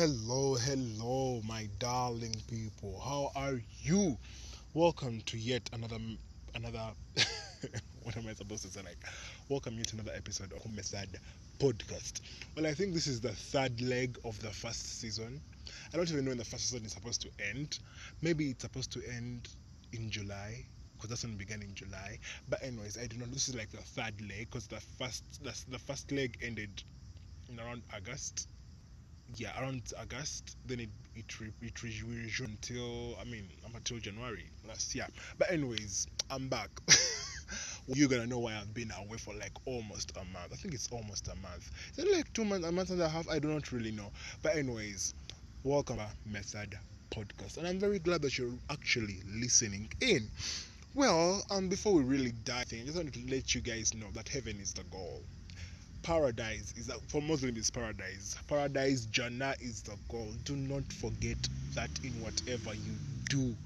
Hello, hello, my darling people. How are you? Welcome to yet another another. what am I supposed to say? Like, welcome you to another episode of Method Podcast. Well, I think this is the third leg of the first season. I don't even know when the first season is supposed to end. Maybe it's supposed to end in July because that's when it began in July. But anyways, I do not. Know. This is like the third leg because the first the, the first leg ended in around August yeah around August then it it, re, it resumed until I mean until January last year. But anyways I'm back. You're gonna know why I've been away for like almost a month. I think it's almost a month. Is it like two months a month and a half? I do not really know. But anyways welcome to Method Podcast. And I'm very glad that you're actually listening in. Well um before we really dive in I just wanted to let you guys know that heaven is the goal paradise is for Muslims is paradise. Paradise Jannah is the goal. Do not forget that in whatever you do.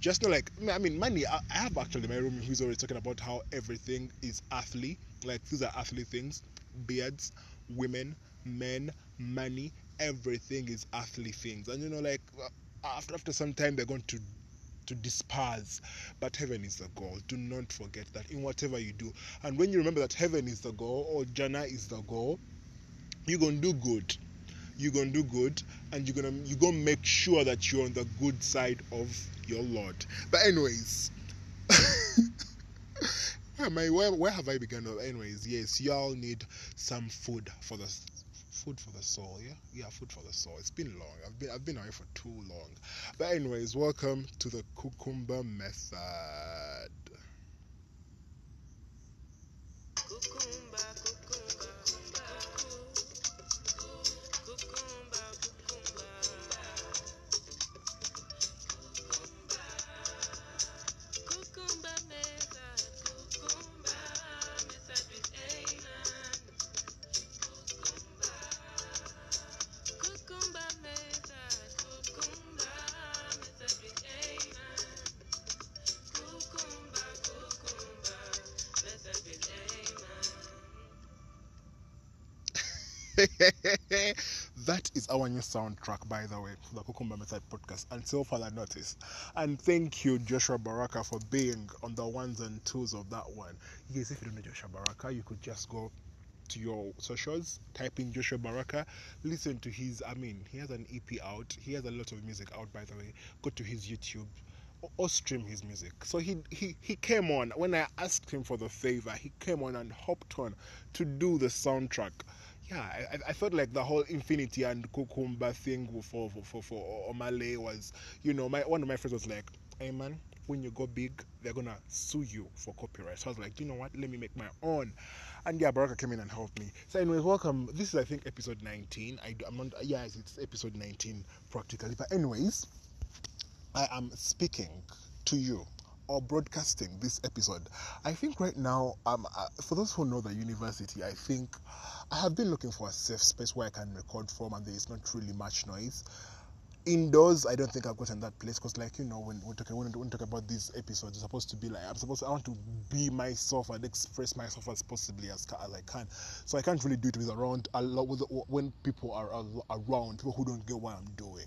Just know like I mean money I, have actually my room who's always talking about how everything is earthly. Like these are earthly things. Beards, women, men, money, everything is earthly things. And you know like uh, after after some time they're going to to disperse. But heaven is the goal. Do not forget that in whatever you do. And when you remember that heaven is the goal or Jannah is the goal, you're gonna do good. You're gonna do good and you're gonna you're gonna make sure that you're on the good side of your Lord. But anyways. am where, where have I begun? Anyways, yes, y'all need some food for the food for the soul, yeah? Yeah, food for the soul. It's been long. I've been I've been away for too long. But anyways, welcome to the cucumber method. Soundtrack, by the way, for the Cucumber Method podcast, until further notice. And thank you, Joshua Baraka, for being on the ones and twos of that one. Yes, if you don't know Joshua Baraka, you could just go to your socials, type in Joshua Baraka, listen to his, I mean, he has an EP out, he has a lot of music out, by the way. Go to his YouTube or stream his music. So he, he he came on when I asked him for the favor. He came on and hopped on to do the soundtrack yeah, I, I felt like the whole Infinity and Cucumber thing for for for, for Omale was, you know, my one of my friends was like, "Hey man, when you go big, they're gonna sue you for copyright." So I was like, you know what? Let me make my own. And yeah, Baraka came in and helped me. So, anyways, welcome. This is I think episode 19. I, I'm not. Yeah, it's episode 19 practically. But anyways, I am speaking to you or broadcasting this episode. I think right now, um, uh, for those who know the university, I think I have been looking for a safe space where I can record from and there is not really much noise. Indoors, I don't think I've gotten that place because, like you know, when we talk when we talk about these episodes, it's supposed to be like I'm supposed to, I want to be myself and express myself as possibly as, as I can. So I can't really do it with around a lot with when people are around, people who don't get what I'm doing.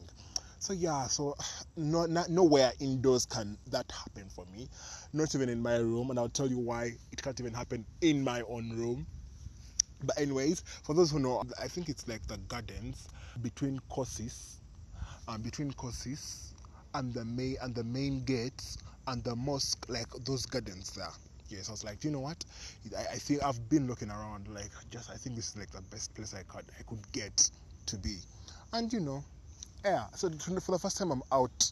So yeah, so no, not, nowhere indoors can that happen for me. Not even in my room, and I'll tell you why it can't even happen in my own room. But anyways, for those who know, I think it's like the gardens between courses, um, between courses and the main and the main gates and the mosque, like those gardens there. Yes, I was like, you know what? I, I think I've been looking around, like just I think this is like the best place I could I could get to be, and you know, yeah. So for the first time I'm out,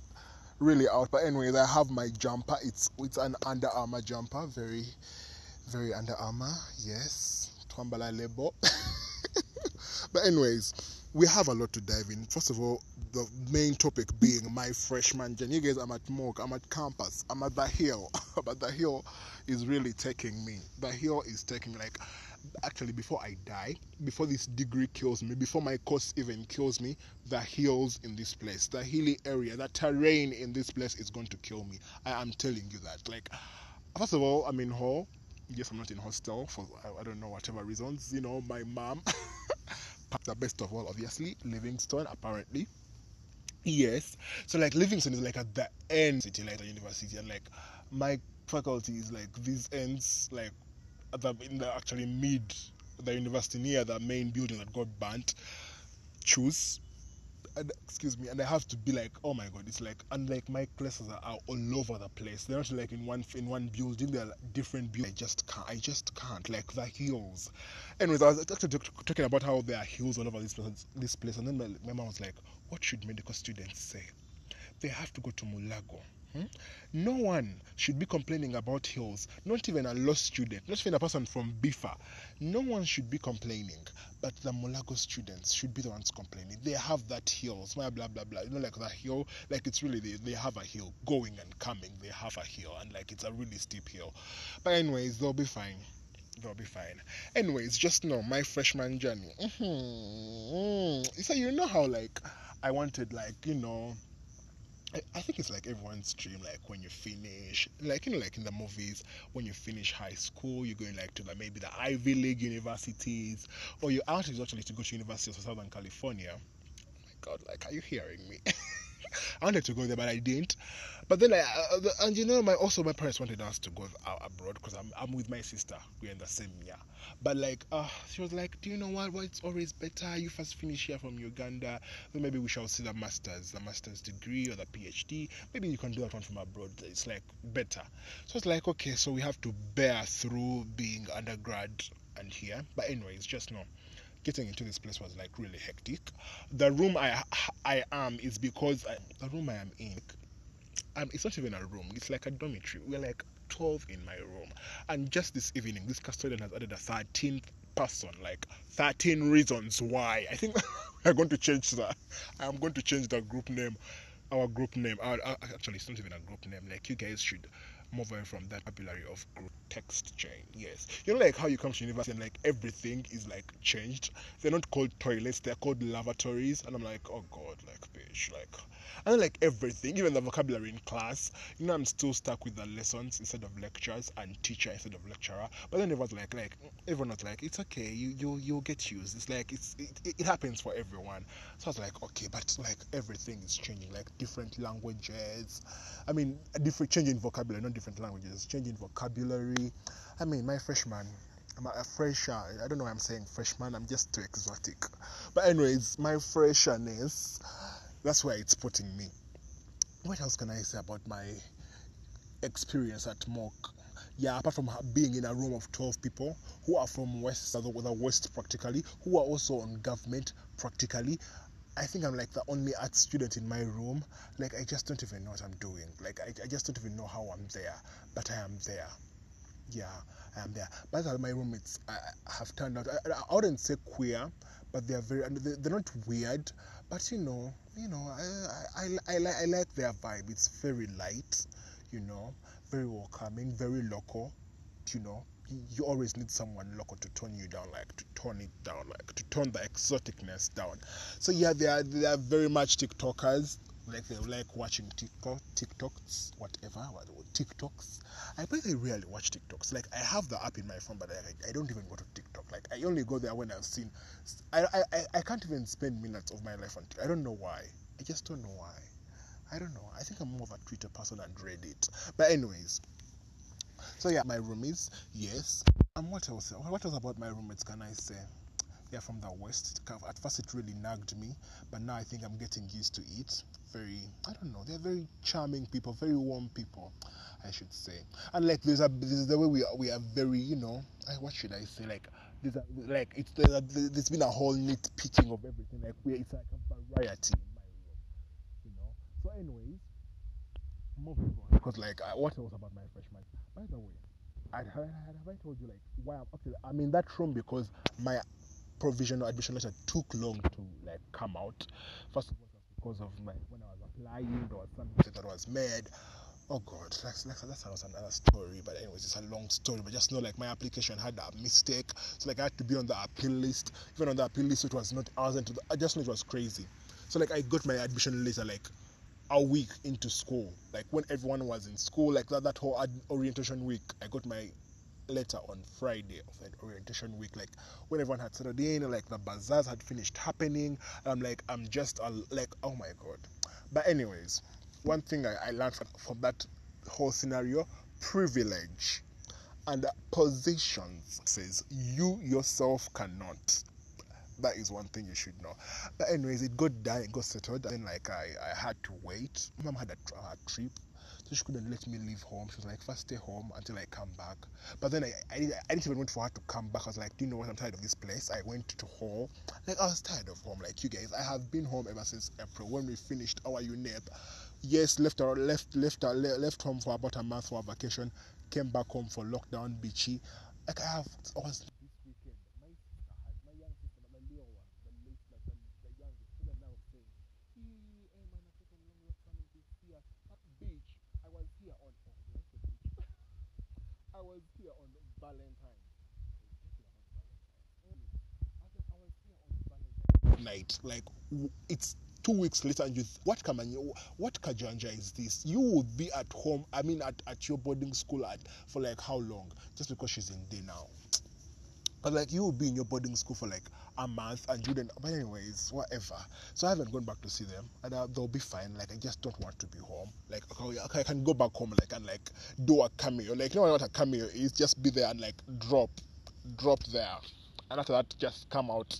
really out. But anyways, I have my jumper. It's it's an Under Armour jumper, very very Under Armour. Yes Twambala Lebo. but anyways, we have a lot to dive in. First of all, the main topic being my freshman journey. You guys, I'm at Mock, I'm at campus, I'm at the hill. but the hill is really taking me. The hill is taking me like actually before I die, before this degree kills me, before my course even kills me, the hills in this place, the hilly area, the terrain in this place is going to kill me. I am telling you that. Like, first of all, I'm in hall yes, I'm not in hostel for I, don't know whatever reasons. You know, my mom the best of all, obviously, Livingstone, apparently. Yes. So like Livingstone is like at the end City Lighter University and like my faculty is like these ends like the in the actually mid the university near the main building that got burnt. Choose and, excuse me, and I have to be like, oh my god, it's like, and like my classes are, are all over the place. They're not like in one in one building. They're like different buildings. I just can't. I just can't. Like the hills. Anyways, I was actually talking about how there are hills all over this place, this place, and then my, my mom was like, what should medical students say? They have to go to Mulago. Hmm? No one should be complaining about hills, not even a law student, not even a person from BIFA. No one should be complaining, but the Mulago students should be the ones complaining. They have that hill, blah blah blah blah. You know, like the hill, like it's really they, they have a hill going and coming. They have a hill, and like it's a really steep hill. But anyways, they'll be fine. They'll be fine. Anyways, just know my freshman journey. Mm-hmm. So you know how like I wanted like you know I, think it's like everyone's dream, like when you finish, like you know, like in the movies, when you finish high school, you're going like to like maybe the Ivy League universities, or your out is actually to go to University of Southern California. Oh my God, like, are you hearing me? I wanted to go there, but I didn't. But then, I, uh, and you know, my also my parents wanted us to go abroad because I'm, I'm with my sister. We're in the same year. But like, uh, she was like, "Do you know what? Well, it's always better you first finish here from Uganda. Then maybe we shall see the masters, the master's degree or the PhD. Maybe you can do that one from abroad. It's like better." So it's like, okay, so we have to bear through being undergrad and here. But anyways, just know getting into this place was like really hectic. The room I I am is because I, the room I am in, um, it's not even a room. It's like a dormitory. We're like 12 in my room, and just this evening, this custodian has added a 13th person, like 13 reasons why. I think we're going to change that. I'm going to change the group name, our group name. Our, uh, actually, it's not even a group name. Like you guys should move away from that vocabulary of text chain. Yes. You know, like how you come to university and like everything is like changed. They're not called toilets, they're called lavatories. And I'm like, oh god, like bitch, like and like everything, even the vocabulary in class. You know, I'm still stuck with the lessons instead of lectures and teacher instead of lecturer. But then everyone's like, like everyone was like, it's okay, you you you'll get used. It's like it's it, it happens for everyone. So I was like, okay, but like everything is changing, like different languages. I mean, different changing vocabulary, not different languages, changing vocabulary. I mean, my freshman I'm a fresher. I don't know why I'm saying freshman. I'm just too exotic. But anyways, my fresherness that's where it's putting me. What else can I say about my experience at Mock? Yeah, apart from being in a room of 12 people who are from West, the West practically, who are also on government practically, I think I'm like the only art student in my room. Like, I just don't even know what I'm doing. Like, I, I just don't even know how I'm there. But I am there. Yeah, I am there. But my roommates I, have turned out, I, I wouldn't say queer, but they're very, they're not weird, but you know, you know, I, I, I, I, I like their vibe. It's very light, you know, very welcoming, very local, you know. You always need someone local to tone you down, like to tone it down, like to tone the exoticness down. So yeah, they are they are very much TikTokers like they like watching TikTok, TikToks, whatever, what, TikToks. I I rarely watch TikToks. Like I have the app in my phone, but I, I don't even go to TikTok. Like I only go there when I've seen. I, I, I can't even spend minutes of my life on. TikTok. I don't know why. I just don't know why. I don't know. I think I'm more of a Twitter person than Reddit. But anyways, so yeah, my roomies, yes. And what else? What else about my roommates can I say? From the west. At first, it really nagged me, but now I think I'm getting used to it. Very, I don't know, they're very charming people, very warm people, I should say. And like, there's a, this is the way we are, we are very, you know, what should I say? Like, there's a, like it's there's, a, there's been a whole neat nitpicking of everything. Like, we it's like a variety in my you know. So, anyways, moving on because like, what else about my freshman? By the way, I, have I told you like why I'm okay? I'm in that room because my provisional admission letter took long to like come out. First of all, because of my when I was applying, there was something that was made. Oh God, that's, that's, that's another story. But anyways, it's a long story. But just know, like my application had a mistake, so like I had to be on the appeal list. Even on the appeal list, it was not. I wasn't. I just know it was crazy. So like I got my admission letter like a week into school, like when everyone was in school, like that that whole orientation week. I got my later on Friday of an orientation week, like when everyone had settled in, like the bazaars had finished happening. I'm like, I'm just uh, like, oh my god. But anyways, one thing I, I learned from, from that whole scenario: privilege and positions says you yourself cannot. That is one thing you should know. But anyways, it got done, it got settled. Then like I, I had to wait. Mom had a, a trip so she couldn't let me leave home. She was like, first stay home until I come back. But then I, I, I didn't even wait for her to come back. I was like, do you know what? I'm tired of this place. I went to home. Like, I was tired of home. Like, you guys, I have been home ever since April when we finished our UNEP. Yes, left our, left left our, left home for about a month for a vacation. Came back home for lockdown, beachy. Like I have, I was night. Like it's two weeks later and you what Kamanya, what Kajanja is this? You would be at home, I mean at, at your boarding school at for like how long? Just because she's in day now. But like you will be in your boarding school for like a month and you didn't but anyways, whatever. So I haven't gone back to see them and uh, they'll be fine. Like I just don't want to be home. Like okay, I can go back home like and like do a cameo. Like you know what a cameo is? Just be there and like drop drop there. And after that just come out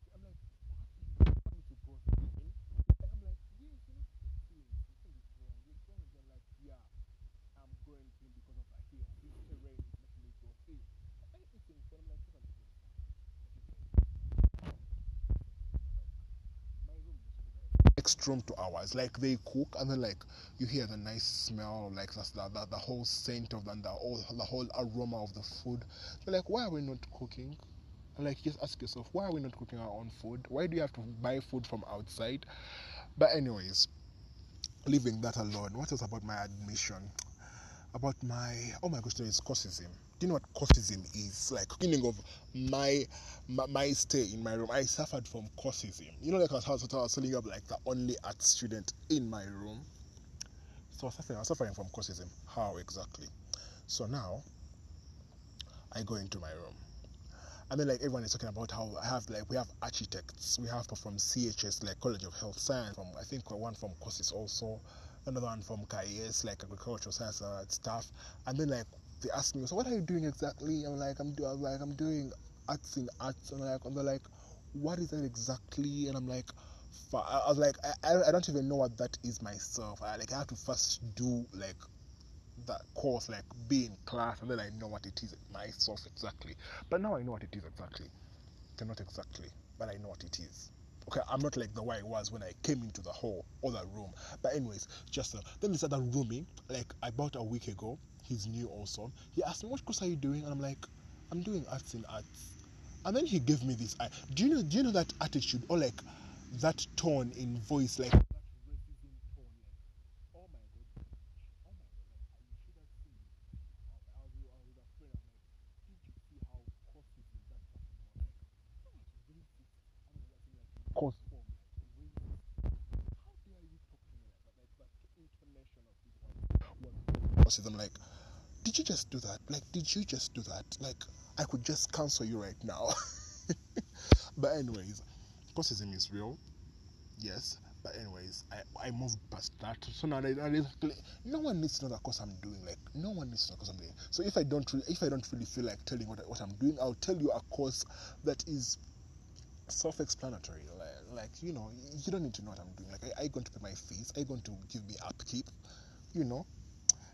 next room to ours. Like they cook and then like you hear the nice smell, like that's the, the, the whole scent of the, the whole the whole aroma of the food. So like why are we not cooking? And like just ask yourself, why are we not cooking our own food? Why do you have to buy food from outside? But anyways, leaving that alone, what else about my admission? About my oh my gosh, there is courseism do you know what courseism is? Like beginning of my, my, my stay in my room, I suffered from courseism. You know, like I was, I was telling you, like the only art student in my room. So I was suffering, I was suffering from courseism. How exactly? So now I go into my room. I mean, like everyone is talking about how I have like we have architects, we have from CHS like College of Health Science, from I think one from courses also, another one from KIS like agricultural science uh, stuff, and then like they asked me, so what are you doing exactly? I'm like, I'm doing, like, I'm doing arts in arts, and like, and they're like, what is that exactly? And I'm like, I was like, I, I don't even know what that is myself. I like, I have to first do like that course, like be in class, and then I know what it is myself exactly. But now I know what it is exactly. Okay, not exactly, but I know what it is. Okay, I'm not like the way I was when I came into the whole other room. But anyways, just uh, then this other roomie, like about a week ago, he's new also. He asked me, "What course are you doing?" And I'm like, "I'm doing arts in arts." And then he gave me this. I do you know? Do you know that attitude or like that tone in voice, like course I'm like, did you just do that? Like, did you just do that? Like, I could just cancel you right now. but anyways, courseism is real. Yes. But anyways, I, I moved past that. So now I, I, no one needs to know the course I'm doing. Like no one needs to know the I'm doing. So if I don't really, if I don't really feel like telling what, what I'm doing, I'll tell you a course that is self-explanatory. Like, like you know, you don't need to know what I'm doing. Like, are you going to pay my fees? You going to give me upkeep? You know,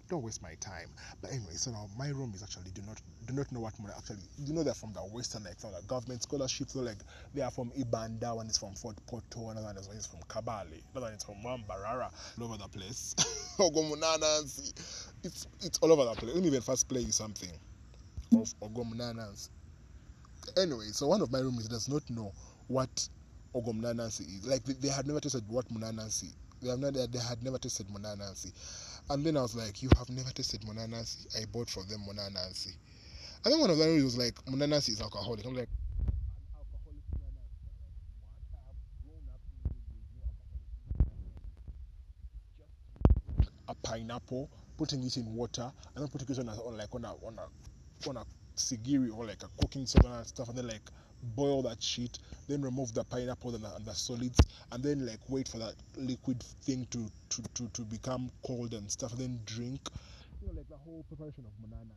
don't waste my time. But anyway, so now my room is actually do not do not know what money actually. You know they're from the Western, like from the government scholarship. So like they are from Ibanda, one is from Fort Portal, another one is from Kabale, another one is from Wambarara, all over the place. it's it's all over the place. Let me even first play you something of Ogomunanans. Anyway, so one of my roommates does not know what Ogomnanansi is. Like they, they, had never tasted what Munanansi. They have not, they had never tasted Munanansi. And then I was like, You have never tasted Munanansi? I bought for them Munanansi. And then one of them was like, Munanansi is alcoholic. I'm like, a pineapple, putting it in water, and then putting it on, a, on like on a on a on a sigiri or like a cooking soda and stuff, and then like boil that shit, then remove the pineapple and the, and the, solids, and then like wait for that liquid thing to, to, to, to become cold and stuff, and then drink. You know, like the whole preparation of banana.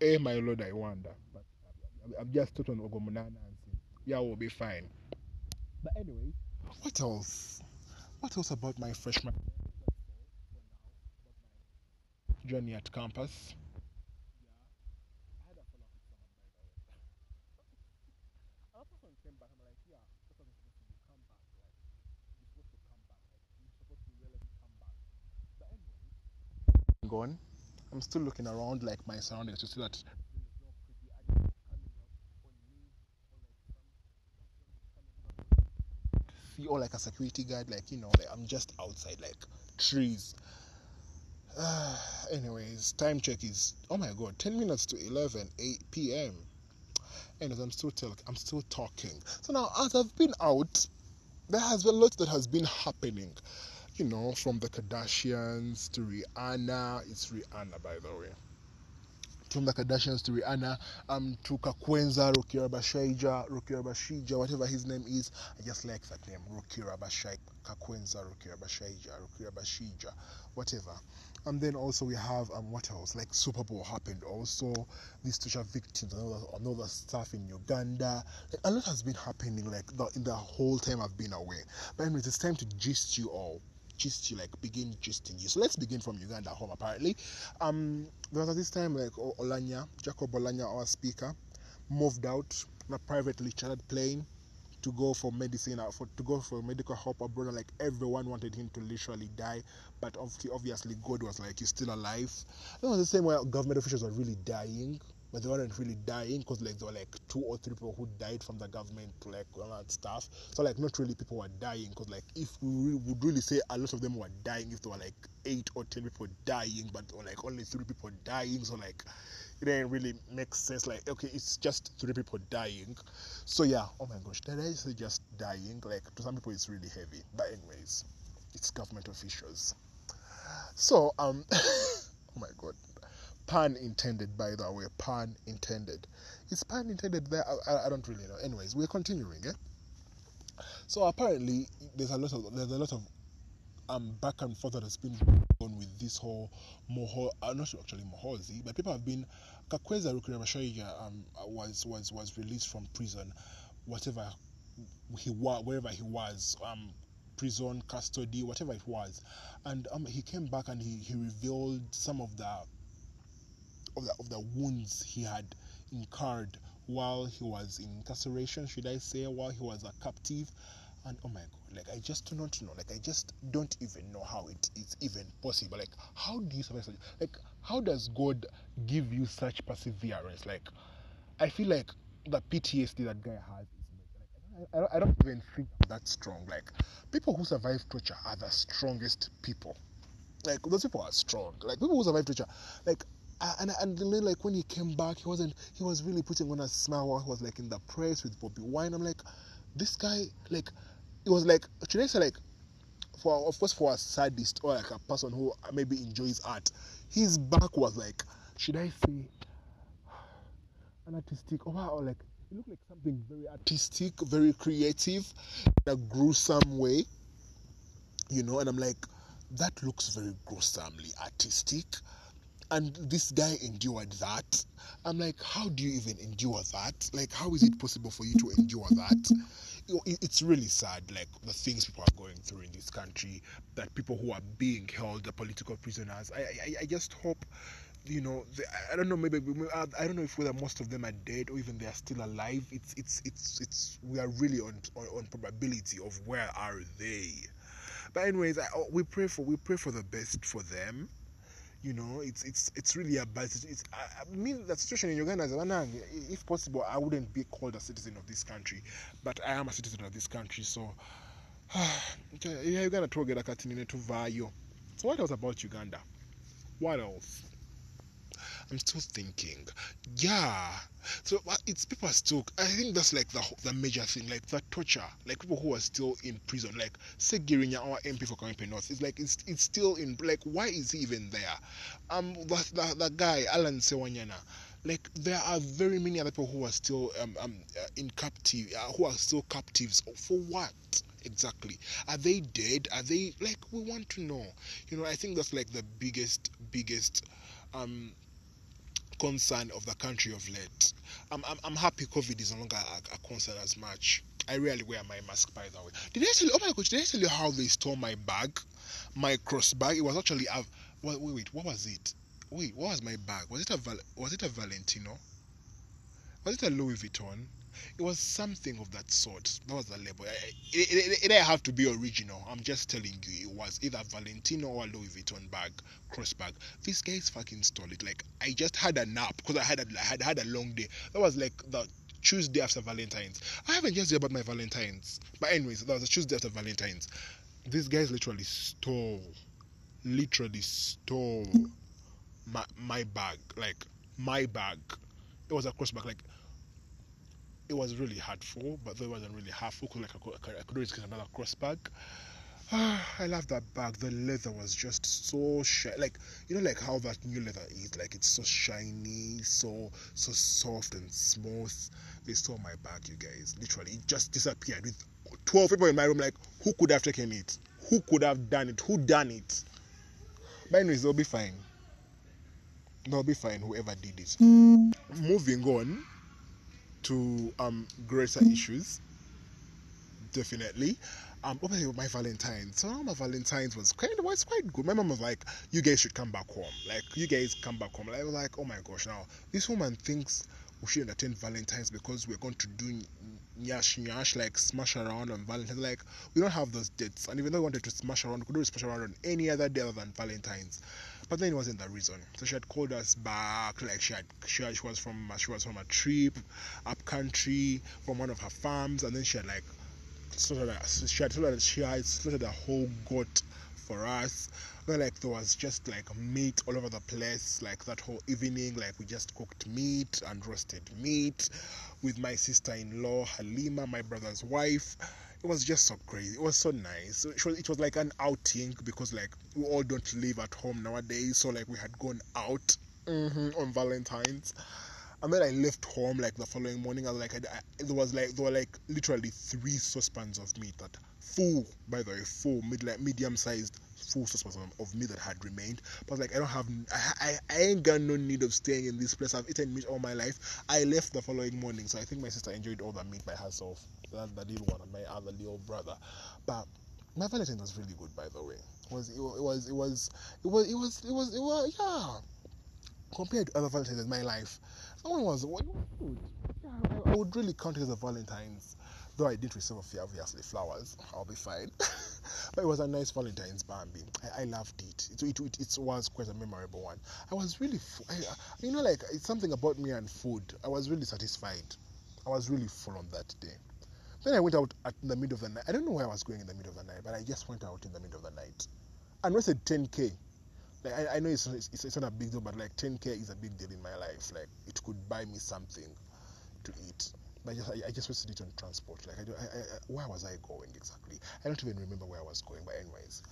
Eh, my lord, I wonder. But I've just taught on Ogomunana and see. Yeah, we'll be fine. But anyway, what else? What else about my freshman journey at campus? I'm still looking around like my surroundings to see that or like a security guard like you know like I'm just outside like trees. Uh, anyways time check is oh my god 10 minutes to 11 8 p.m anyways I'm still talk, I'm still talking. So now as I've been out there has been a lot that has been happening you know, from the Kardashians to Rihanna. It's Rihanna, by the way. From the Kardashians to Rihanna, um, to Kakwenza, Rukira Bashaija, Rukira Bashija, whatever his name is. I just like that name, Rukira Bashai, Kakwenza, Rukira Bashaija, Rukira Bashija, whatever. And then also we have um, what else? Like Super Bowl happened. Also, these social victims all that, stuff in Uganda. Like, a lot has been happening. Like the, in the whole time I've been away. But anyways, it's time to gist you all gist you, like begin gisting you. So let's begin from Uganda home. Apparently, um, there was at this time like Oulanyah, Jacob Oulanyah, our speaker, moved out on a privately chartered plane to go for medicine uh, for to go for medical help abroad. Like everyone wanted him to literally die, but obviously God was like, "He's still alive." It was the same way government officials were really dying but they weren't really dying because like there were like two or three people who died from the government like all that stuff. So like not really people were dying because like if we would really say a lot of them were dying if there were like eight or ten people dying, but like only three people dying. So like it didn't really make sense. Like okay, it's just three people dying. So yeah, oh my gosh, did I say just dying? Like to some people it's really heavy. But anyways, it's government officials. So um, oh my god pun intended by the way pun intended. It's pun intended there? I, I, don't really know. Anyways we're continuing eh? so apparently there's a lot of there's a lot of um back and forth that has been on with this whole moho uh, not sure actually Muhoozi but people have been Kakwenza Rukirabashaija um was was was released from prison whatever he was wherever he was um prison custody whatever it was. And um, he came back and he, he revealed some of the of the, of the wounds he had incurred while he was in incarceration, should I say, while he was a captive. And oh my god, like I just do not know, like I just don't even know how it is even possible. Like, how do you survive? Like, how does God give you such perseverance? Like, I feel like the PTSD that guy has is like, I, I don't even think that strong. Like, people who survive torture are the strongest people. Like, those people are strong. Like, people who survive torture, like, Uh, and and then like when he came back, he wasn't. He was really putting on a smile. While he was like in the press with Bobi Wine. I'm like, this guy, like, it was like say like, for of course for a sadist or like a person who maybe enjoys art, his back was like, should I say, an artistic or wow, like it looked like something very artistic, very creative, in a gruesome way, you know. And I'm like, that looks very gruesomely artistic and this guy endured that. I'm like, how do you even endure that? Like, how is it possible for you to endure that? It's really sad, like the things people are going through in this country. That people who are being held, the political prisoners. I, I, I just hope, you know, I don't know. Maybe I don't know if whether most of them are dead or even they are still alive. It's it's it's it's we are really on on, on probability of where are they. But anyways, I, we pray for we pray for the best for them. You know, it's it's it's really a bad. It's, it's I, I mean the situation in Uganda is if possible, I wouldn't be called a citizen of this country, but I am a citizen of this country. So, yeah, Uganda twogera kati nine tuvaayo. So what else about Uganda? What else? I'm still thinking. Yeah. So it's people are still. I think that's like the the major thing, like the torture, like people who are still in prison, like Ssegirinya, our MP for Kawempe North. It's like it's it's still in. Like why is he even there? Um, the, the guy Allan Ssewanyana. Like there are very many other people who are still um, um uh, in captive, uh, who are still captives for what? exactly are they dead are they like we want to know you know i think that's like the biggest biggest um concern of the country of late. I'm, I'm, I'm happy COVID is no longer a, a, concern as much. I rarely wear my mask, by the way. Did I tell you? Oh my gosh! Did I tell you how they stole my bag, my cross bag? It was actually a. Wait, wait, wait. What was it? Wait, what was my bag? Was it a was it a Valentino? Was it a Louis Vuitton? It was something of that sort. That was the label. It, it, it, didn't have to be original. I'm just telling you, it was either Valentino or Louis Vuitton bag, cross bag. This guys fucking stole it. Like I just had a nap because I had a, I had had a long day. That was like the Tuesday after Valentine's. I haven't just about my Valentine's, but anyways, that was a Tuesday after Valentine's. These guys literally stole, literally stole my my bag, like my bag. It was a cross bag, like it was really hurtful, but though it wasn't really hurtful, like I could, I could always get another cross bag. I love that bag. The leather was just so shiny. Like you know, like how that new leather is. Like it's so shiny, so so soft and smooth. They stole my bag, you guys. Literally, it just disappeared with twelve people in my room. Like, who could have taken it? Who could have done it? Who done it? But anyways, they'll be fine. They'll be fine. Whoever did it. Moving on to um, greater issues. Definitely. Um, obviously with my Valentine's. So my Valentine's was quite was quite good. My mom was like, "You guys should come back home. Like, you guys come back home." I was like, "Oh my gosh!" Now this woman thinks we shouldn't attend Valentine's because we're going to do nyash nyash, like smash around on Valentine's. Like, we don't have those dates, and even though we wanted to smash around, we could do smash around on any other day other than Valentine's. But then it wasn't the reason. So she had called us back, like she had, she, had, she was from she was from a trip up country from one of her farms, and then she had like slaughtered she had slaughtered, she had slaughtered a whole goat for us. Then like there was just like meat all over the place, like that whole evening, like we just cooked meat and roasted meat with my sister-in-law Halima, my brother's wife it was just so crazy. It was so nice. It was, it was like an outing because like we all don't live at home nowadays. So like we had gone out mm-hmm, on Valentine's, and then I left home like the following morning. I was like, I, I, there was like there were like literally three saucepans of meat that full, by the way, full mid like medium sized full saucepans of, meat that had remained. But like I don't have, I, I, I ain't got no need of staying in this place. I've eaten meat all my life. I left the following morning, so I think my sister enjoyed all the meat by herself that's the little one, and my other little brother. But my Valentine was really good, by the way. It was it was it was it was it was it was it was yeah. Compared to other Valentines in my life, that one was what yeah, I, I would really count it as a Valentine's. Though I didn't receive a few obviously flowers, I'll be fine. but it was a nice Valentine's Bambi. I, I loved it. It, it. it, it, was quite a memorable one. I was really, I, you know, like it's something about me and food. I was really satisfied. I was really full on that day. Then I went out at the middle of the night. I don't know where I was going in the middle of the night, but I just went out in the middle of the night. And said 10k. Like I, I know it's, it's, it's not a big deal, but like 10k is a big deal in my life. Like it could buy me something to eat. But I just, I, I just wasted it on transport. Like I, don't, I, I, where was I going exactly? I don't even remember where I was going. But anyways,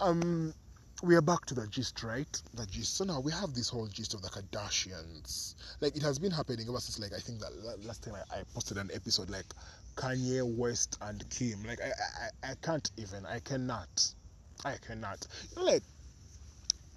um, we are back to the gist, right? The gist. So now we have this whole gist of the Kardashians. Like it has been happening ever since, like I think that last time I, I posted an episode, like Kanye West and Kim. Like I, I, I can't even. I cannot. I cannot. You know, like.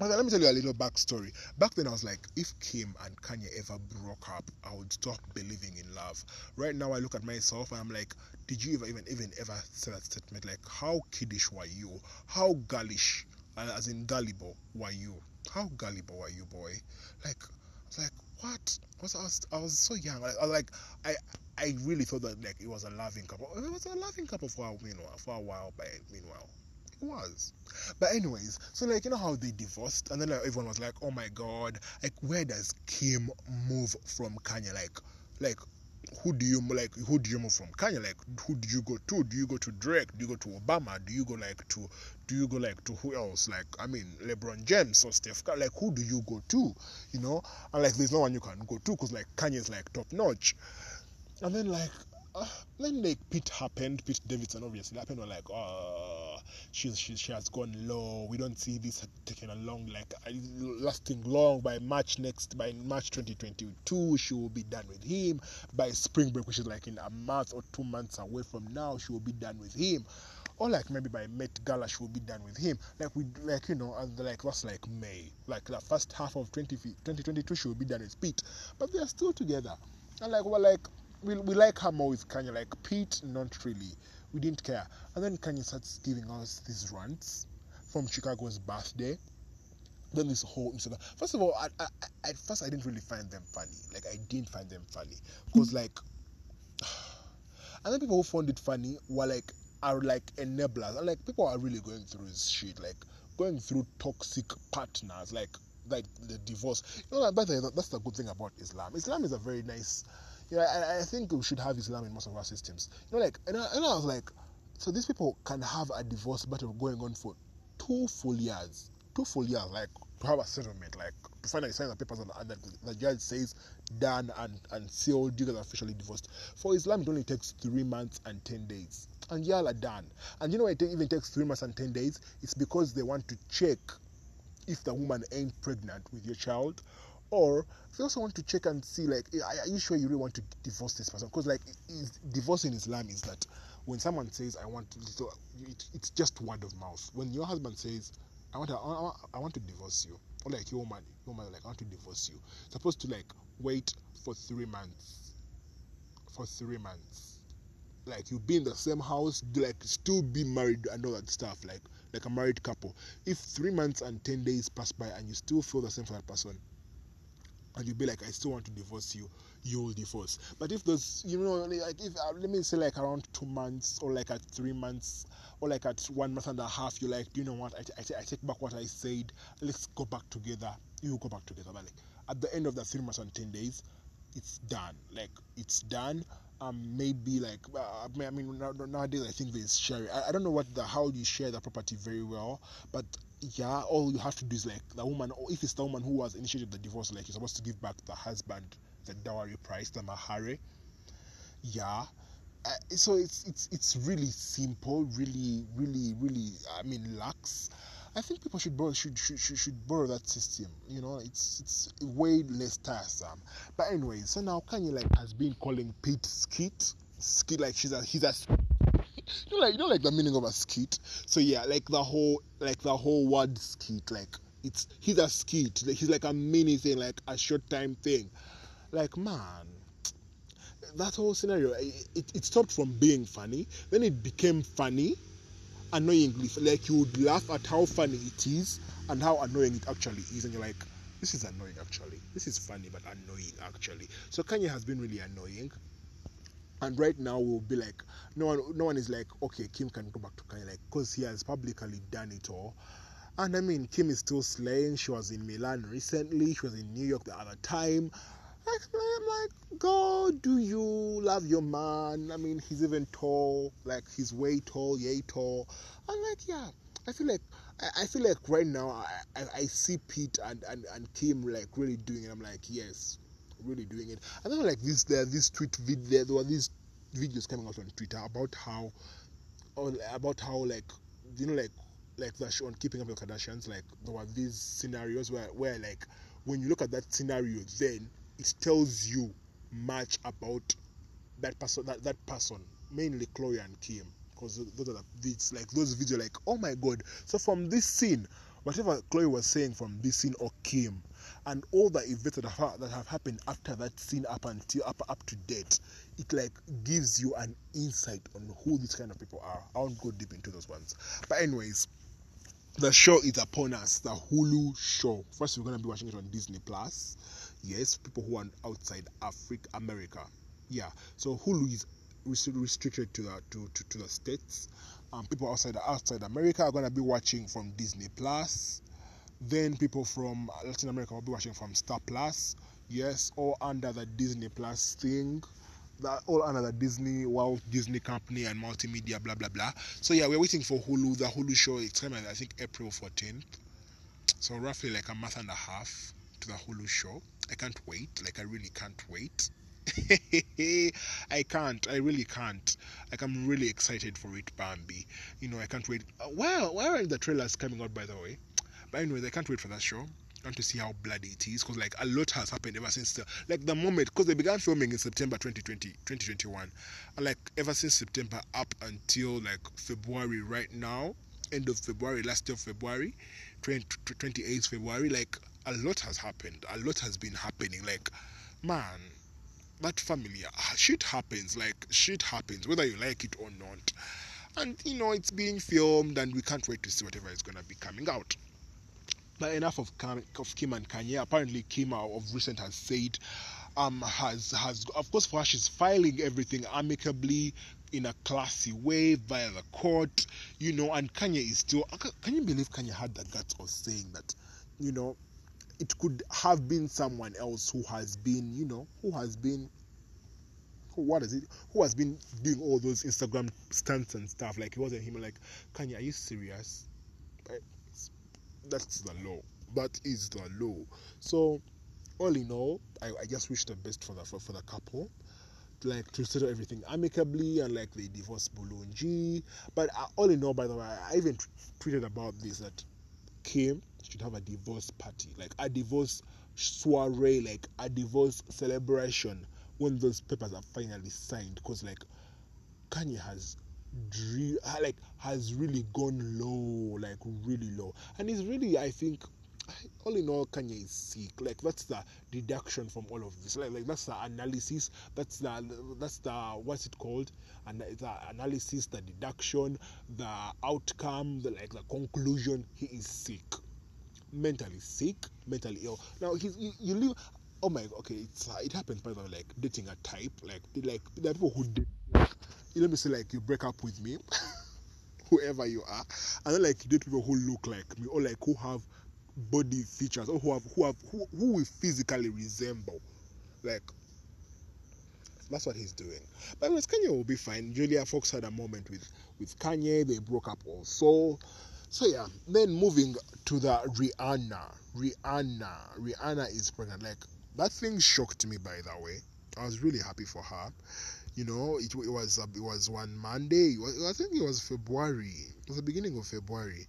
Let me tell you a little backstory. Back then, I was like, if Kim and Kanye ever broke up, I would stop believing in love. Right now, I look at myself and I'm like, did you ever, even, even ever say that statement? Like, how kiddish were you? How girlish uh, as in gullible were you? How gullible were you, boy? Like, I was like, what? I was, I was, I was so young. I, I like, I, I really thought that like it was a loving couple. It was a loving couple for a meanwhile, for a while. But meanwhile, was. But anyways, so like you know how they divorced, and then like, everyone was like, oh my god, like where does Kim move from Kanye? Like, like who do you like who do you move from? Kanye like who do you go to? Do you go to Drake? Do you go to Obama? Do you go like to do you go like to who else? Like I mean LeBron James or Steph Curry like who do you go to you know? And like there's no one you can go to because like Kanye's like top notch. And then like uh, then like Pete happened Pete Davidson obviously. Happened we're like oh she's she, she has gone low. We don't see this taking a long like uh, lasting long. By March next by March 2022 she will be done with him. By spring break which is like in a month or two months away from now she will be done with him. Or like maybe by Met Gala she will be done with him. Like we like you know, and like that's like May, like the first half of 20, 2022 she will be done with Pete, but they are still together. And like we're like we, we like her more with Kanye, like Pete, not really. We didn't care. And then Kanye starts giving us these rants from Chicago's birthday. Then this whole Instagram. First of all, I, I, at first I didn't really find them funny. Like I didn't find them funny because mm. like, and then people who found it funny were like are like enablers. And like people are really going through this shit, like going through toxic partners, like like the divorce. You know, by the way, that's the good thing about Islam. Islam is a very nice. You know, I, I think we should have Islam in most of our systems. You know, like and I, and I was like, so these people can have a divorce battle going on for two full years, two full years, like to have a settlement, like to finally sign the papers and, and the, the judge says done and and sealed, you guys are officially divorced. For Islam, it only takes three months and ten days and y'all are done. And you know it even takes three months and ten days? It's because they want to check if the woman ain't pregnant with your child, or they also want to check and see like, eh, are you sure you really want to divorce this person? Because like, divorce in Islam is that when someone says I want to, it, it's just word of mouth. When your husband says I want to, I want to divorce you, or like your woman, your woman like I want to divorce you, supposed to like wait for three months, for three months like you be in the same house, like still be married and all that stuff, like like a married couple. If three months and ten days pass by and you still feel the same for that person, and you'll be like, I still want to divorce you, you will divorce. But if those, you know, like if uh, let me say like around two months or like at three months or like at one month and a half, you're like, you know what, I, I, I take back what I said, let's go back together. You go back together. But like at the end of the three months and ten days, it's done. Like it's done um, maybe like uh, I mean nowadays I think there's sharing. I, I don't know what the how you share the property very well, but yeah, all you have to do is like the woman, or if it's the woman who has initiated the divorce, like you're supposed to give back the husband the dowry price, the mahari. Yeah. Uh, so it's it's it's really simple, really, really, really. I mean, lax. I think people should borrow should, should, should, should borrow that system. You know, it's it's way less tiresome. But anyway, so now Kanye like has been calling Pete skit skit like she's a he's a you know like you know like the meaning of a skit. So yeah, like the whole like the whole word skit like it's he's a skit. He's like a mini thing, like a short time thing. Like man, that whole scenario it, it, it stopped from being funny, then it became funny annoyingly like you would laugh at how funny it is and how annoying it actually is and you're like this is annoying actually. This is funny but annoying actually. So kanye has been really annoying. And right now we'll be like no one no one is like okay kim can go back to kanye like because he has publicly done it all. And i mean kim is still slaying. She was in milan recently. She was in new york the other time I'm like, God, do you love your man? I mean, he's even tall, like he's way tall, yay tall. I'm like, yeah. I feel like I, feel like right now I, I, I, see Pete and, and, and Kim like really doing it. I'm like, yes, really doing it. I don't know like this there this tweet vid there, there were these videos coming out on Twitter about how about how like you know like like the show on Keeping Up with the Kardashians, like there were these scenarios where where like when you look at that scenario then it tells you much about that person that, that person mainly Khloe and kim because those are the it's like those videos like oh my god so from this scene whatever Khloe was saying from this scene or kim and all the events that have, that have happened after that scene up until up up to date it like gives you an insight on who these kind of people are i won't go deep into those ones but anyways the show is upon us, the Hulu show. First, we're gonna be watching it on Disney Plus. Yes, people who are outside Africa, America. Yeah, so Hulu is restricted to the to, to, to the states. Um, people outside outside America are gonna be watching from Disney Plus. Then people from Latin America will be watching from Star Plus. Yes, all under the Disney Plus thing that all under the Disney Walt Disney Company and multimedia, blah blah blah. So yeah, we're waiting for Hulu. The Hulu show is coming, I think, April 14th. So roughly like a month and a half to the Hulu show. I can't wait. Like I really can't wait. I can't. I really can't. Like I'm really excited for it, Bambi. You know, I can't wait. Uh, well, where are the trailers coming out, by the way? But anyways, I can't wait for that show I want to see how bloody it is because like a lot has happened ever since the like the moment because they began filming in September 2020 2021 and like ever since September up until like February right now end of February last day of February 20, 28th February like a lot has happened a lot has been happening like man that family ah, shit happens like shit happens whether you like it or not and you know it's being filmed and we can't wait to see whatever is gonna be coming out but enough of, of Kim and Kanye. Apparently, Kim of recent has said, um, has has of course for her she's filing everything amicably in a classy way via the court, you know. And Kanye is still. Can you believe Kanye had the guts of saying that, you know, it could have been someone else who has been, you know, who has been what is it? Who has been doing all those Instagram stunts and stuff? Like it wasn't him. Like Kanye, are you serious? that's the law. That is the law. So, all in all, I, I just wish the best for the for, for the couple. Like to settle everything amicably and like they divorce Bulungi. But uh, all in all, by the way, I even tweeted about this that Kim should have a divorce party, like a divorce soiree, like a divorce celebration when those papers are finally signed. Because like Kanye has dream like has really gone low like really low and it's really i think all in all kanye is sick. Like that's the deduction from all of this. Like, like that's the analysis. That's the that's the what's it called? And the analysis the deduction the outcome the like the conclusion. He is sick. Mentally sick mentally ill. Now he's you, you live oh my okay it's uh, it happens by the way like dating a type like like there are people who date You let me say like you break up with me, whoever you are, and then like you date people who look like me or like who have body features or who have who have who, who we physically resemble. Like that's what he's doing. But anyways, Kanye will be fine. Julia Fox had a moment with with Kanye. They broke up also. So yeah. Then moving to the Rihanna. Rihanna. Rihanna is pregnant. Like that thing shocked me. By the way, I was really happy for her you know, it, it was it was one Monday. Was, I think it was February. It was the beginning of February.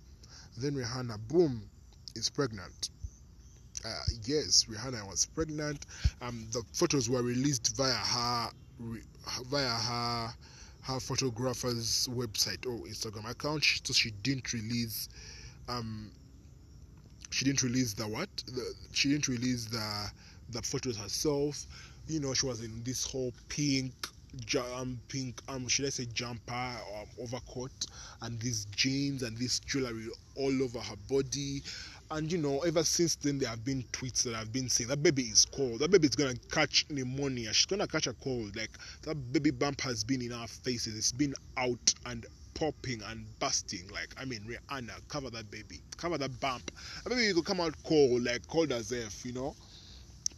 Then Rihanna, boom, is pregnant. Uh, yes, Rihanna was pregnant. Um, the photos were released via her via her her photographer's website or Instagram account. So she didn't release um she didn't release the what the, she didn't release the the photos herself you know she was in this whole pink um, pink um should I say jumper or um, overcoat and these jeans and this jewelry all over her body and you know ever since then there have been tweets that have been saying that baby is cold. That baby is gonna catch pneumonia. She's gonna catch a cold. Like that baby bump has been in our faces. It's been out and popping and busting. Like I mean Rihanna cover that baby. Cover that bump. That baby you could come out cold like cold as if you know?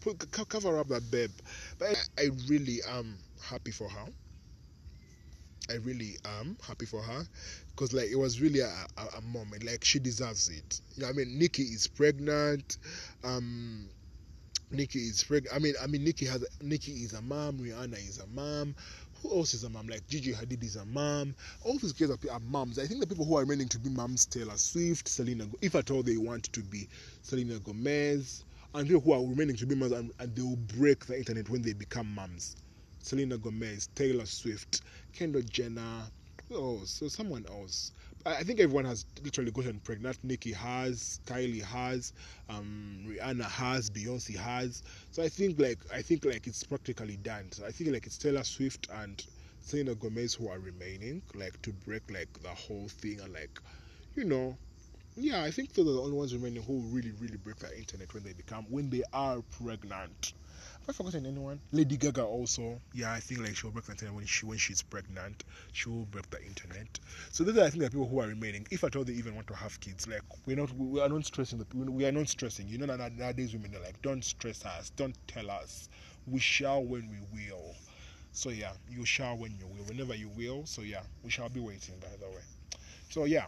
Put, cover up that babe. But I, I really am happy for her. I really am happy for her because like it was really a, a, a, moment like she deserves it. You know, I mean Nikki is pregnant. Um, Nikki is pregnant. I mean, I mean Nikki has Nikki is a mom. Rihanna is a mom. Who else is a mom? Like Gigi Hadid is a mom. All these girls are, are moms. I think the people who are remaining to be moms: Taylor Swift, Selena, if at all they want to be, Selena Gomez, and people who are remaining to be moms, and, and they will break the internet when they become moms. Selena Gomez, Taylor Swift, Kendall Jenner. Oh, so someone else. I think everyone has literally gotten pregnant. Nicki has, Kylie has, um, Rihanna has, Beyonce has. So I think like I think like it's practically done. So I think like it's Taylor Swift and Selena Gomez who are remaining, like to break like the whole thing and like, you know, yeah, I think those are the only ones remaining who really, really break the internet when they become when they are pregnant. I forgotten anyone? Lady Gaga also. Yeah, I think like she'll break the internet when she when she's pregnant. She will break the internet. So those are I think the people who are remaining. If at all they even want to have kids, like we're not we are not stressing the we are not stressing. You know nowadays women are like, don't stress us, don't tell us. We shall when we will. So yeah, you shall when you will, whenever you will. So yeah, we shall be waiting by the way. So yeah,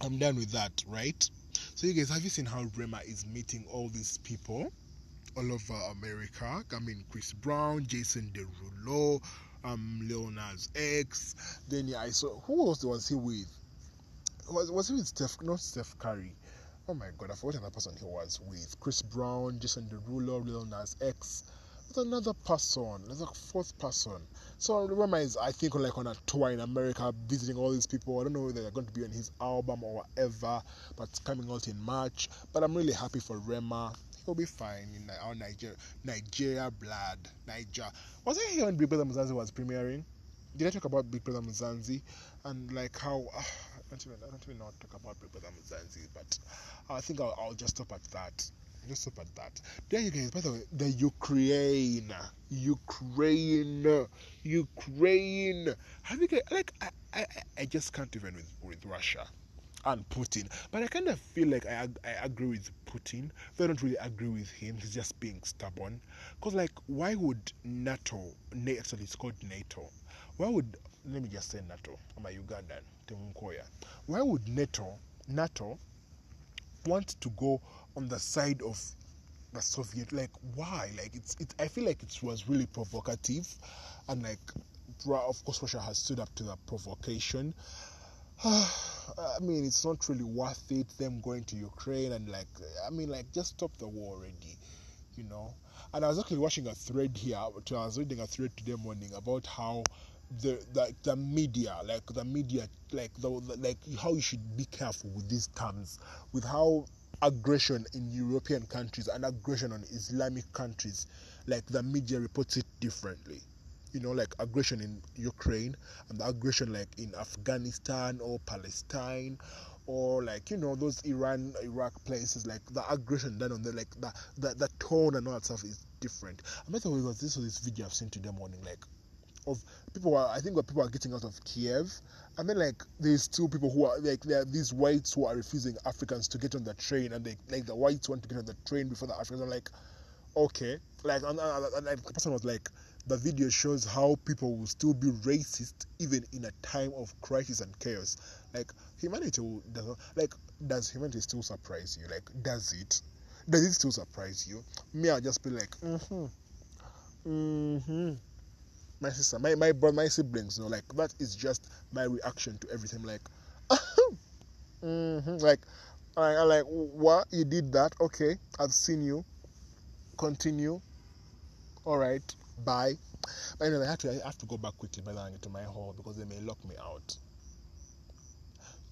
I'm done with that, right? So you guys, have you seen how Rema is meeting all these people all over America? I mean, Chris Brown, Jason Derulo, um, Lil Nas X. Then yeah, I saw who else was he with? Was was he with Steph? Not Steph Curry. Oh my God, I forgot another person he was with. Chris Brown, Jason Derulo, Lil Nas X. There's another person. There's a fourth person. So Rema is, I think, like on a tour in America, visiting all these people. I don't know whether they're going to be on his album or whatever, but it's coming out in March. But I'm really happy for Rema. He'll be fine in our Nigeria, Nigeria blood. Niger. Was I here when Big Brother Mzansi was premiering? Did I talk about Big Brother Mzansi and like how? Uh, I don't even, I don't even how to talk about Big Brother Mzansi, but I think I'll, I'll just stop at that. Just stop at that. There you guys. By the way, the Ukraine, Ukraine, Ukraine. Have you guys like? I, I, I just can't even with with Russia and Putin. But I kind of feel like I, I agree with Putin. But I don't really agree with him. He's just being stubborn. Because, like, why would NATO, actually, it's called NATO. Why would, let me just say NATO. I'm a Ugandan. Why would NATO, NATO want to go on the side of the Soviet? Like, why? Like, it's, it, I feel like it was really provocative. And, like, of course, Russia has stood up to the provocation. I mean, it's not really worth it them going to Ukraine and like, I mean, like just stop the war already, you know. And I was actually watching a thread here. I was reading a thread today morning about how the like the media, like the media, like the like how you should be careful with these terms, with how aggression in European countries and aggression on Islamic countries, like the media reports it differently you know, like aggression in Ukraine and the aggression like in Afghanistan or Palestine or like you know those Iran Iraq places like the aggression done on the like the the, the tone and all that stuff is different. I met was this was this video I've seen today morning like of people are I think what people are getting out of Kiev. I mean, like there's still people who are like there are these whites who are refusing Africans to get on the train and they like the whites want to get on the train before the Africans. Are like okay. Like and, and, and, and the person was like the video shows how people will still be racist even in a time of crisis and chaos. Like humanity, does like does humanity still surprise you? Like does it? Does it still surprise you? Me, I'll just be like, mm-hmm, mm-hmm. My sister, my my brother, my siblings, you know, like that is just my reaction to everything. Like, mm-hmm. like, I, I like what you did that. Okay, I've seen you. Continue. All right bye. But anyway, I have to, I have to go back quickly by the to my hall because they may lock me out.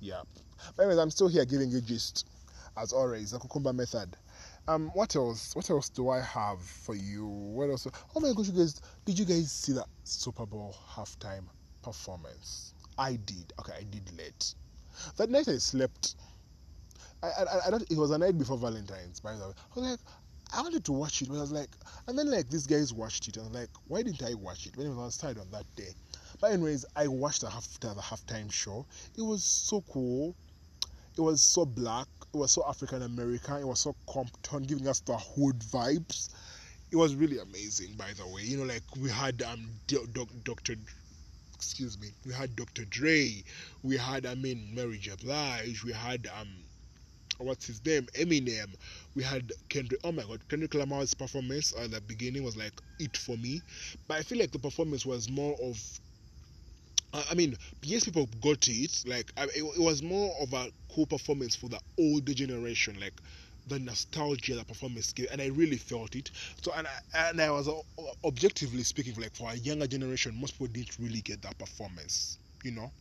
Yeah. But anyways, I'm still here giving you gist, as always, the cucumber method. Um, what else? What else do I have for you? What else? Oh my gosh, you guys! Did you guys see that Super Bowl halftime performance? I did. Okay, I did late. That night I slept. I, I, I don't, it was a night before Valentine's, by the way. I was like, I wanted to watch it, but I was like, and then like these guys watched it, and I was like, why didn't I watch it when it was tired on that day? But anyways, I watched the after the halftime show. It was so cool. It was so black. It was so African American. It was so Compton, giving us the hood vibes. It was really amazing, by the way. You know, like we had um Doctor, excuse me, we had Dr. Dre, we had I mean Mary J. Blige, we had um what's his name, Eminem. We had Kendrick. Oh my God, Kendrick Lamar's performance at the beginning was like it for me, but I feel like the performance was more of. I mean, yes, people got it. Like, it, was more of a cool performance for the older generation. Like, the nostalgia that performance gave, and I really felt it. So, and I, and I was uh, objectively speaking, like for a younger generation, most people didn't really get that performance, you know.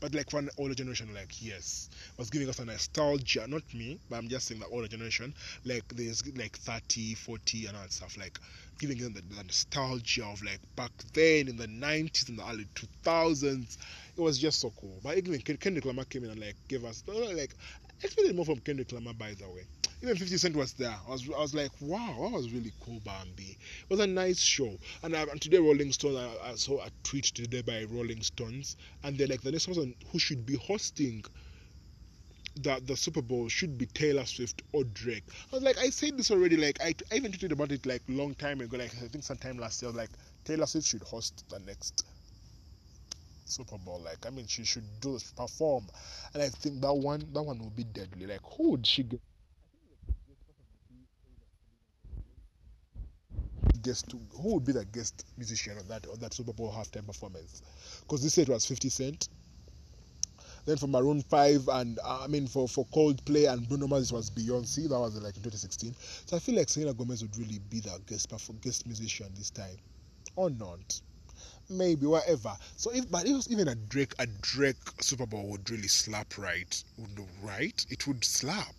But like for an older generation, like yes, was giving us a nostalgia. Not me, but I'm just saying the older generation. Like there's like 30, 40, and all that stuff. Like giving them the, the nostalgia of like back then in the 90s and the early 2000s. it was just so cool. But even Kendrick Lamar came in and like gave us like I expected more from Kendrick Lamar by the way. Even 50 Cent was there. I was I was like, wow, that was really cool, Bambi. It was a nice show. And, uh, and today Rolling Stones, I, I, saw a tweet today by Rolling Stones, and they're like the next person who should be hosting that the Super Bowl should be Taylor Swift or Drake. I was like, I said this already. Like, I, I even tweeted about it like long time ago. Like, I think sometime last year. like, Taylor Swift should host the next Super Bowl. Like, I mean, she should do perform, and I think that one, that one will be deadly. Like, who would she get? Guest who would be the guest musician on that on that Super Bowl halftime performance? Because this year it was 50 Cent, then for Maroon 5 and uh, I mean for, for Coldplay and Bruno Mars it was Beyonce. That was like in 2016. So I feel like Selena Gomez would really be the guest guest musician this time, or not. Maybe whatever. So if but it was even a Drake a Drake Super Bowl would really slap right, right? It would slap.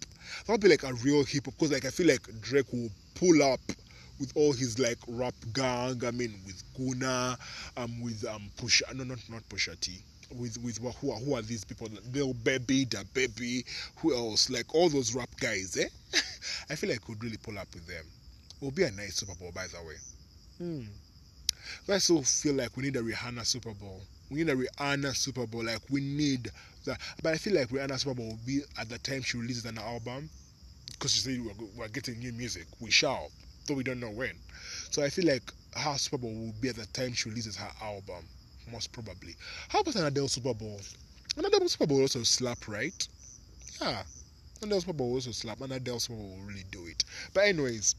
That would be like a real hip hop because like I feel like Drake will pull up with all his like rap gang. I mean with Gunna, um with um Pusha no not not Pusha T with with who are who are these people? Lil Baby, Da Baby, who else? Like all those rap guys, eh? I feel like I could really pull up with them. It would be a nice Super Bowl, by the way. Hmm. I still feel like we need a Rihanna Super Bowl. We need a Rihanna Super Bowl. Like we need that. But I feel like Rihanna Super Bowl will be at the time she releases an album, because she said we're, we're getting new music. We shall, though we don't know when. So I feel like her Super Bowl will be at the time she releases her album most probably. How about an Adele Super Bowl? An Adele Super Bowl also slap, right? Yeah. An Adele Super Bowl also slap, and Adele Super Bowl will really do it. But anyways,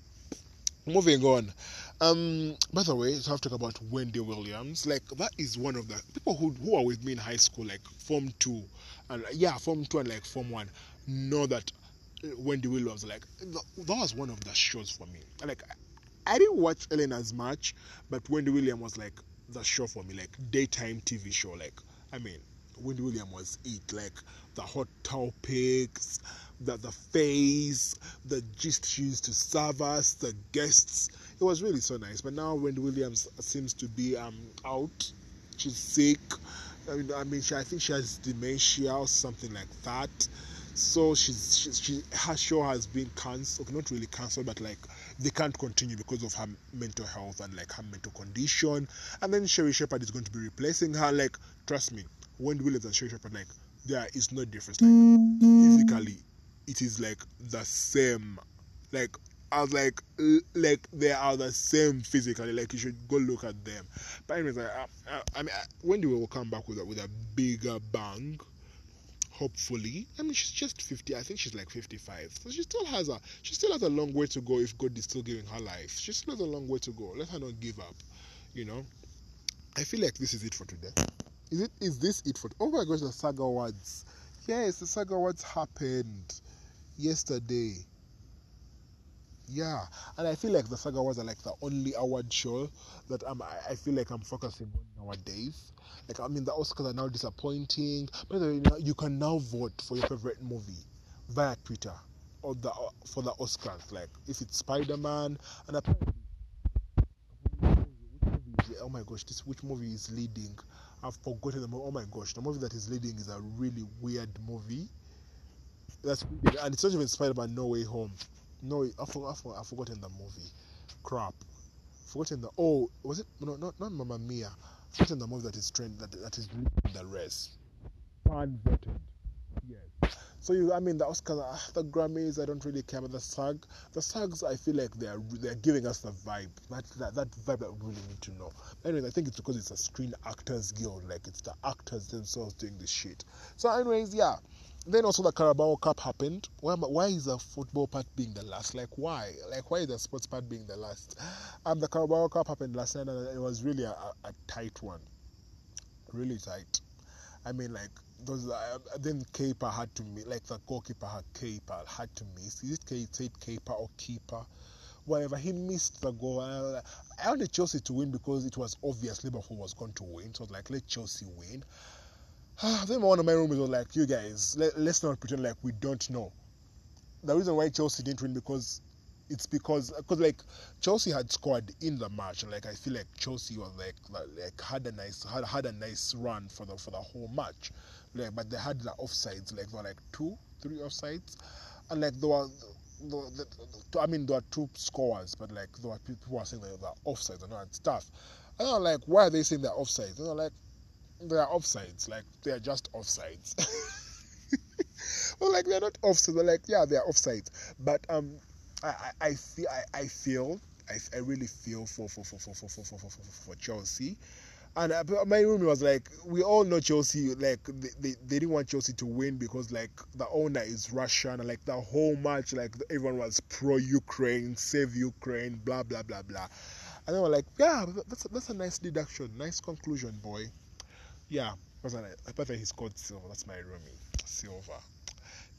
moving on. Um, by the way, so I have to talk about Wendy Williams. Like that is one of the people who who are with me in high school, like Form Two, and yeah, Form Two and like Form One, know that Wendy Williams. Like that was one of the shows for me. Like I didn't watch Ellen as much, but Wendy Williams was like the show for me, like daytime TV show. Like, I mean, Wendy Williams was it. Like the hot topics, the the face, the gist she used to serve us, the guests. It was really so nice. But now Wendy Williams seems to be um out. She's sick. I mean, I mean, she, I think she has dementia or something like that. So she's, she's she her show has been cancelled. Not really cancelled, but like they can't continue because of her mental health and like her mental condition. And then Sherri Shepherd is going to be replacing her. Like, trust me, Wendy Williams and Sherri Shepherd like, there is no difference. Like, physically, it is like the same. Like, I was like, like they are the same physically. Like you should go look at them. But anyways, I, I, I mean, Wendy will come back with a, with a bigger bang hopefully. I mean, she's just 50. I think she's like 55. So she still has a she still has a long way to go if God is still giving her life. She still has a long way to go. Let her not give up. You know. I feel like this is it for today. Is it? Is this it for? Oh my gosh, the SAG Awards. Yes, the SAG Awards happened yesterday. Yeah, and I feel like the SAG Awards are like the only award show that I'm. I feel like I'm focusing on nowadays like I mean, the Oscars are now disappointing. Way, you can now vote for your favorite movie via Twitter or the uh, for the Oscars. Like if it's Spider Man and apparently, oh my gosh, this which movie is leading? I've forgotten the movie. Oh my gosh, the movie that is leading is a really weird movie. That's and it's not even Spider Man No Way Home. No, I forgot. I've forgotten the movie. Crap. Forgotten the. Oh, was it? No, not not Mia in the movie that is trained, that that is the race. Fan voted. Yes. So you, I mean, the Oscars, uh, the Grammys, I don't really care about the SAG. The SAGs, I feel like they are they are giving us the vibe. That that, that vibe that we really need to know. Anyways, I think it's because it's a Screen Actors Guild, like it's the actors themselves doing this shit. So, anyways, yeah. Then also the Carabao Cup happened. Why, why is the football part being the last? Like why? Like why is the sports part being the last? Um, the Carabao Cup happened last night and it was really a, a, tight one. Really tight. I mean, like those. Uh, then keeper had to miss. Like the goalkeeper had keeper had to miss. Is it said keeper or keeper? Whatever. He missed the goal. I, I wanted Chelsea to win because it was obvious Liverpool was going to win. So like let Chelsea win. Ah, then one of my roommates was like, "You guys, let, us not pretend like we don't know." The reason why Chelsea didn't win because it's because because like Chelsea had scored in the match, and like I feel like Chelsea was like like, had a nice had, had a nice run for the for the whole match, like but they had the offsides like there were like two three offsides, and like there were. The, the, the, I mean, there were two scores, but like there were people who were saying that they were offsides and all that stuff. And I'm like, why are they saying they're offsides? And I'm like, they are offsides. Like they are just offsides. well, like they're not offsides. They're like, yeah, they are offsides. But um, I, I, I feel I, I feel I, I really feel for for for for for for for, for, for, Chelsea. And uh, my room was like, we all know Chelsea, like, they, they, they, didn't want Chelsea to win because, like, the owner is Russian. And, like, the whole match, like, everyone was pro Ukraine, save Ukraine, blah, blah, blah, blah. And they were like, yeah, that's a, that's a nice deduction, nice conclusion, boy. Yeah, what's that? I bet he's called Silver. That's my roomie, Silver.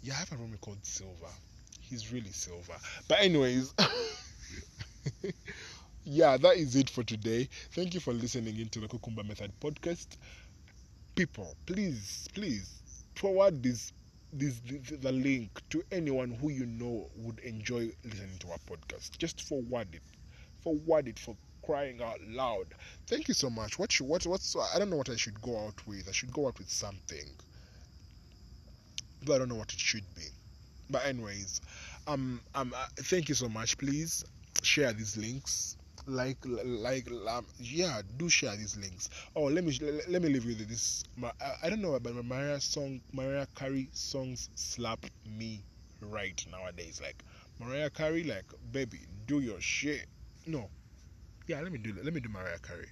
Yeah, I have a roomie called Silver. He's really silver. But, anyways. yeah, that is it for today. Thank you for listening into the Cucumber Method podcast. People, please, please forward this, this, this the link to anyone who you know would enjoy listening to our podcast. Just forward it. Forward it for crying out loud. Thank you so much. What should what what's I don't know what I should go out with. I should go out with something. But I don't know what it should be. But anyways, um um uh, thank you so much. Please share these links like like um, yeah do share these links oh let me let me leave you with this i don't know about my mariah song mariah carey songs slap me right nowadays like mariah carey like baby do your shit no yeah let me do let me do mariah carey